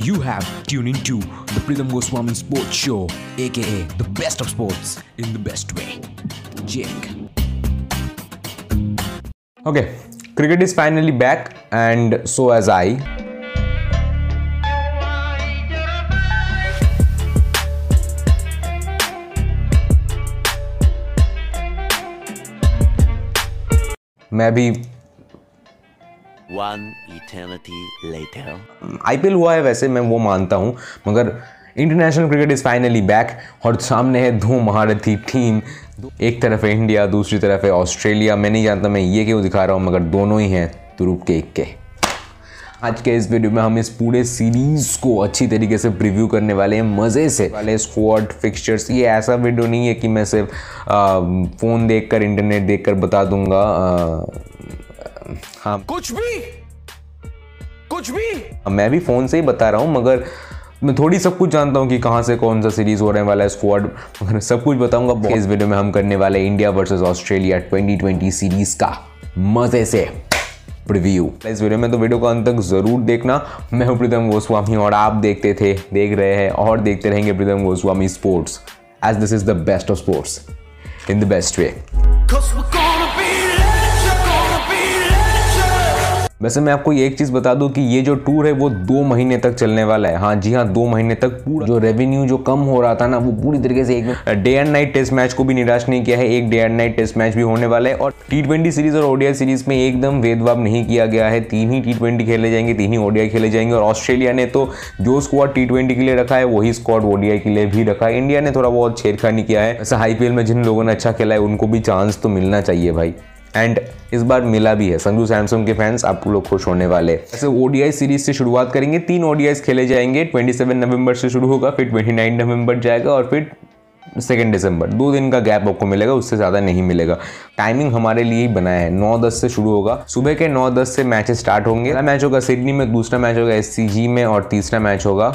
You have tuned into the Pritham Goswami Sports Show, aka the best of sports in the best way. Jake. Okay, cricket is finally back, and so as I. मैं भी One eternity later. IPL हुआ है वैसे मैं वो मानता हूँ मगर international cricket is finally back और सामने है दो महारथी टीम एक तरफ़ है इंडिया दूसरी तरफ़ है ऑस्ट्रेलिया मैं नहीं जानता मैं ये क्यों दिखा रहा हूँ मगर दोनों ही हैं तुरुप के एक के आज के इस वीडियो में हम इस पूरे सीरीज़ को अच्छी तरीके से प्रीव्यू करने वाले हैं मज़े से। वाले स्क्वाड फिक्सचर्स ये ऐसा वीडियो नहीं है कि मैं सिर्फ़ फ़ोन देखकर इंटरनेट देखकर बता दूँगा आ, हाँ। कुछ भी। कुछ भी। मैं भी फ़ोन से ही बता रहा हूँ मगर मैं थोड़ी सब कुछ जानता हूँ कि कहाँ से कौन सा सीरीज़ होने वाला है स्क्वाड मगर सब कुछ बताऊँगा इस वीडियो में हम करने वाले इंडिया वर्सेस ऑस्ट्रेलिया 2020 सीरीज़ का मज़े से प्रीव्यू इस वीडियो में तो वीडियो को अंत तक ज़रूर देखना। मैं हूँ प्रीतम गोस्वामी और आप देखते थे देख रहे हैं और देखते रहेंगे Pritam Goswami sports as this is the best of sports in the best way वैसे मैं आपको ये एक चीज़ बता दूँ कि ये जो टूर है, वो दो महीने तक चलने वाला है। हाँ जी हाँ दो महीने तक पूरा जो रेवेन्यू जो कम हो रहा था ना, वो पूरी तरीके से एक day and night test match को भी निराश नहीं किया है। एक day and night test match भी होने वाला है और टी सीरीज़ और ओडिया सीरीज़ में एकदम भेदभाव नहीं किया गया है। तीन ही टी खेले जाएँगे, तीन ही ओडिया खेले जाएँगे और ऑस्ट्रेलिया ने तो जो स्क्वाड टी के लिए रखा है, वही स्क्वाड ओडिया के लिए भी रखा है। इंडिया ने थोड़ा बहुत छेड़खानी किया है। ऐसा आईपीएल में जिन लोगों ने अच्छा खेला है, उनको भी चांस तो मिलना चाहिए भाई। एंड इस बार मिला भी है। संजू सैमसंग के फैंस आप लोग खुश होने वाले। ऐसे ओडीआई सीरीज़ से शुरुआत करेंगे। तीन ओडीआई खेले जाएँगे। 27 नवंबर से शुरू होगा, फिर 29 नवंबर जाएगा और फिर सेकेंड दिसंबर दो दिन का गैप आपको मिलेगा, उससे ज़्यादा नहीं मिलेगा। टाइमिंग हमारे लिए ही बनाया है। नौ दस से शुरू होगा। सुबह के नौ दस से मैचेस स्टार्ट होंगे। पहला मैच होगा सिडनी में, दूसरा मैच होगा एससीजी में और तीसरा मैच होगा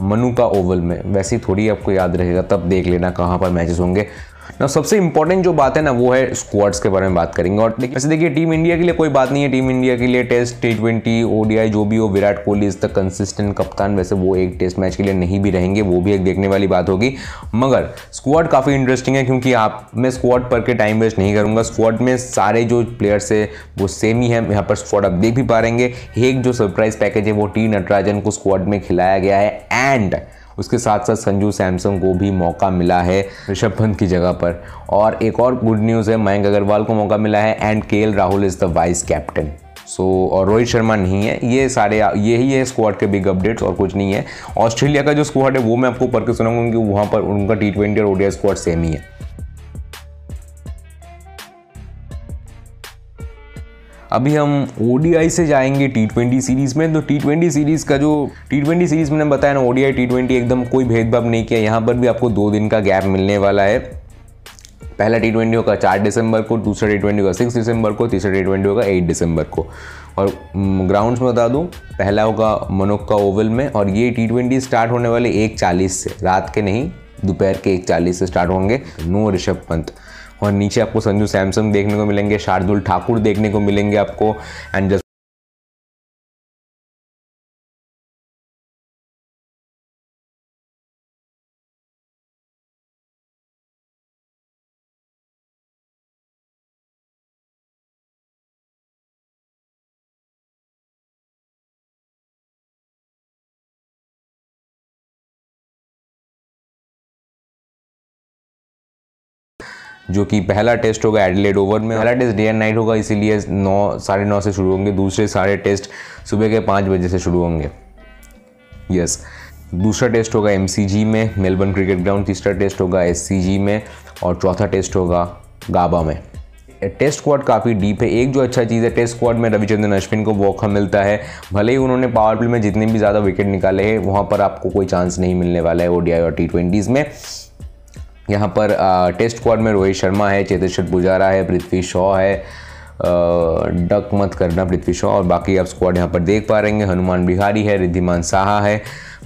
मनु का ओवल में। वैसे ही थोड़ी आपको याद रहेगा, तब देख लेना कहाँ पर मैचेस होंगे। ना सबसे इंपॉर्टेंट जो बात है ना, वो है स्क्वाड्स के बारे में बात करेंगे। और वैसे देखिए टीम इंडिया के लिए कोई बात नहीं है। टीम इंडिया के लिए टेस्ट टी ट्वेंटी ओडीआई जो भी हो, Virat Kohli is the consistent कप्तान, वैसे वो एक टेस्ट मैच के लिए नहीं भी रहेंगे। वो भी एक देखने वाली बात होगी। मगर स्क्वाड काफ़ी इंटरेस्टिंग है, क्योंकि आप, मैं स्क्वाड पर के टाइम वेस्ट नहीं करूँगा। स्क्वाड में सारे जो प्लेयर्स है, वो सेम ही है। यहाँ पर स्क्वाड आप देख भी पा रहेंगे एक जो सरप्राइज़ पैकेज है, वो टी नटराजन को स्क्वाड में खिलाया गया है। एंड उसके साथ साथ संजू सैमसंग को भी मौका मिला है ऋषभ पंत की जगह पर। और एक और गुड न्यूज़ है मयंक अग्रवाल को मौका मिला है and K Rahul is the vice captain so so, और रोहित शर्मा नहीं है ये सारे ये ही है स्क्वाड के बिग अपडेट्स और कुछ नहीं है। ऑस्ट्रेलिया का जो स्क्वाड है वो मैं आपको पढ़ के सुनाऊँगा क्योंकि वहाँ पर उनका टी ट्वेंटी और ओडिया स्क्वाड सेम ही है। अभी हम ओडीआई से जाएँगे टी ट्वेंटी सीरीज़ में। तो टी ट्वेंटी सीरीज़ का जो टी ट्वेंटी सीरीज़ मैंने बताया ना ओडीआई टी ट्वेंटी एकदम कोई भेदभाव नहीं किया। यहाँ पर भी आपको दो दिन का गैप मिलने वाला है। पहला टी ट्वेंटी होगा चार दिसंबर को, दूसरा टी ट्वेंटी होगा सिक्स दिसंबर को, तीसरा टी ट्वेंटी होगा एट दिसंबर को। और ग्राउंड्स में बता दूँ, पहला होगा मनोक का ओवल में, और ये टी ट्वेंटी स्टार्ट होने वाले एक चालीस से। रात के नहीं, दोपहर के एक चालीस से स्टार्ट होंगे। नो ऋषभ पंत। और नीचे आपको संजू सैमसंग देखने को मिलेंगे, शार्दुल ठाकुर देखने को मिलेंगे आपको एंड जो कि पहला टेस्ट होगा एडिलेड ओवर में। पहला टेस्ट डे एंड नाइट होगा, इसीलिए नौ, साढ़े नौ से शुरू होंगे। दूसरे सारे टेस्ट सुबह के पाँच बजे से शुरू होंगे। यस दूसरा टेस्ट होगा एमसीजी में, मेलबर्न क्रिकेट ग्राउंड। तीसरा टेस्ट होगा एससीजी में और चौथा टेस्ट होगा गाबा में। टेस्ट स्क्वाड काफ़ी डीप है। एक जो अच्छा चीज़ है, टेस्ट स्क्वाड में रविचंद्रन अश्विन को मौका मिलता है। भले ही उन्होंने पावर प्ले में जितने भी ज़्यादा विकेट निकाले हैं, वहाँ पर आपको कोई चांस नहीं मिलने वाला है ओडीआई और टी ट्वेंटीज़ में। यहाँ पर आ, टेस्ट स्क्वाड में रोहित शर्मा है चेतेश्वर पुजारा है पृथ्वी शॉ है। डक मत करना पृथ्वी शॉ और बाकी आप स्क्वाड यहाँ पर देख पा रहे हैं। हनुमान बिहारी है रिद्धिमान साहा है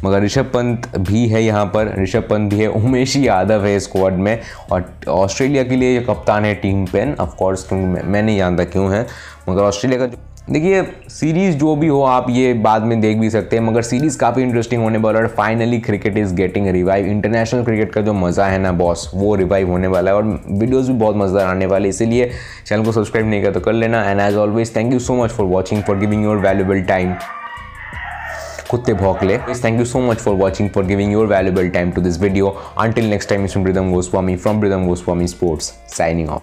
मगर ऋषभ पंत भी है यहाँ पर। ऋषभ पंत भी है उमेश यादव है स्क्वाड में और ऑस्ट्रेलिया के लिए कप्तान है टीम पेन। ऑफकोर्स मैं नहीं जानता क्यों है मगर ऑस्ट्रेलिया का जो देखिए सीरीज़ जो भी हो, आप ये बाद में देख भी सकते हैं, मगर सीरीज़ काफ़ी इंटरेस्टिंग होने वाला है और finally cricket is getting revive international cricket का जो मज़ा है ना बॉस वो रिवाइव होने वाला है और वीडियोस भी बहुत मज़ेदार आने वाले इसीलिए चैनल को सब्सक्राइब नहीं किया तो कर लेना। And as always thank you so much for watching for giving your valuable time कुत्ते भौकले thank you so much for watching for giving your valuable time to this video until next time इस Bridham Goswami, from Bridham Goswami Sports, signing off.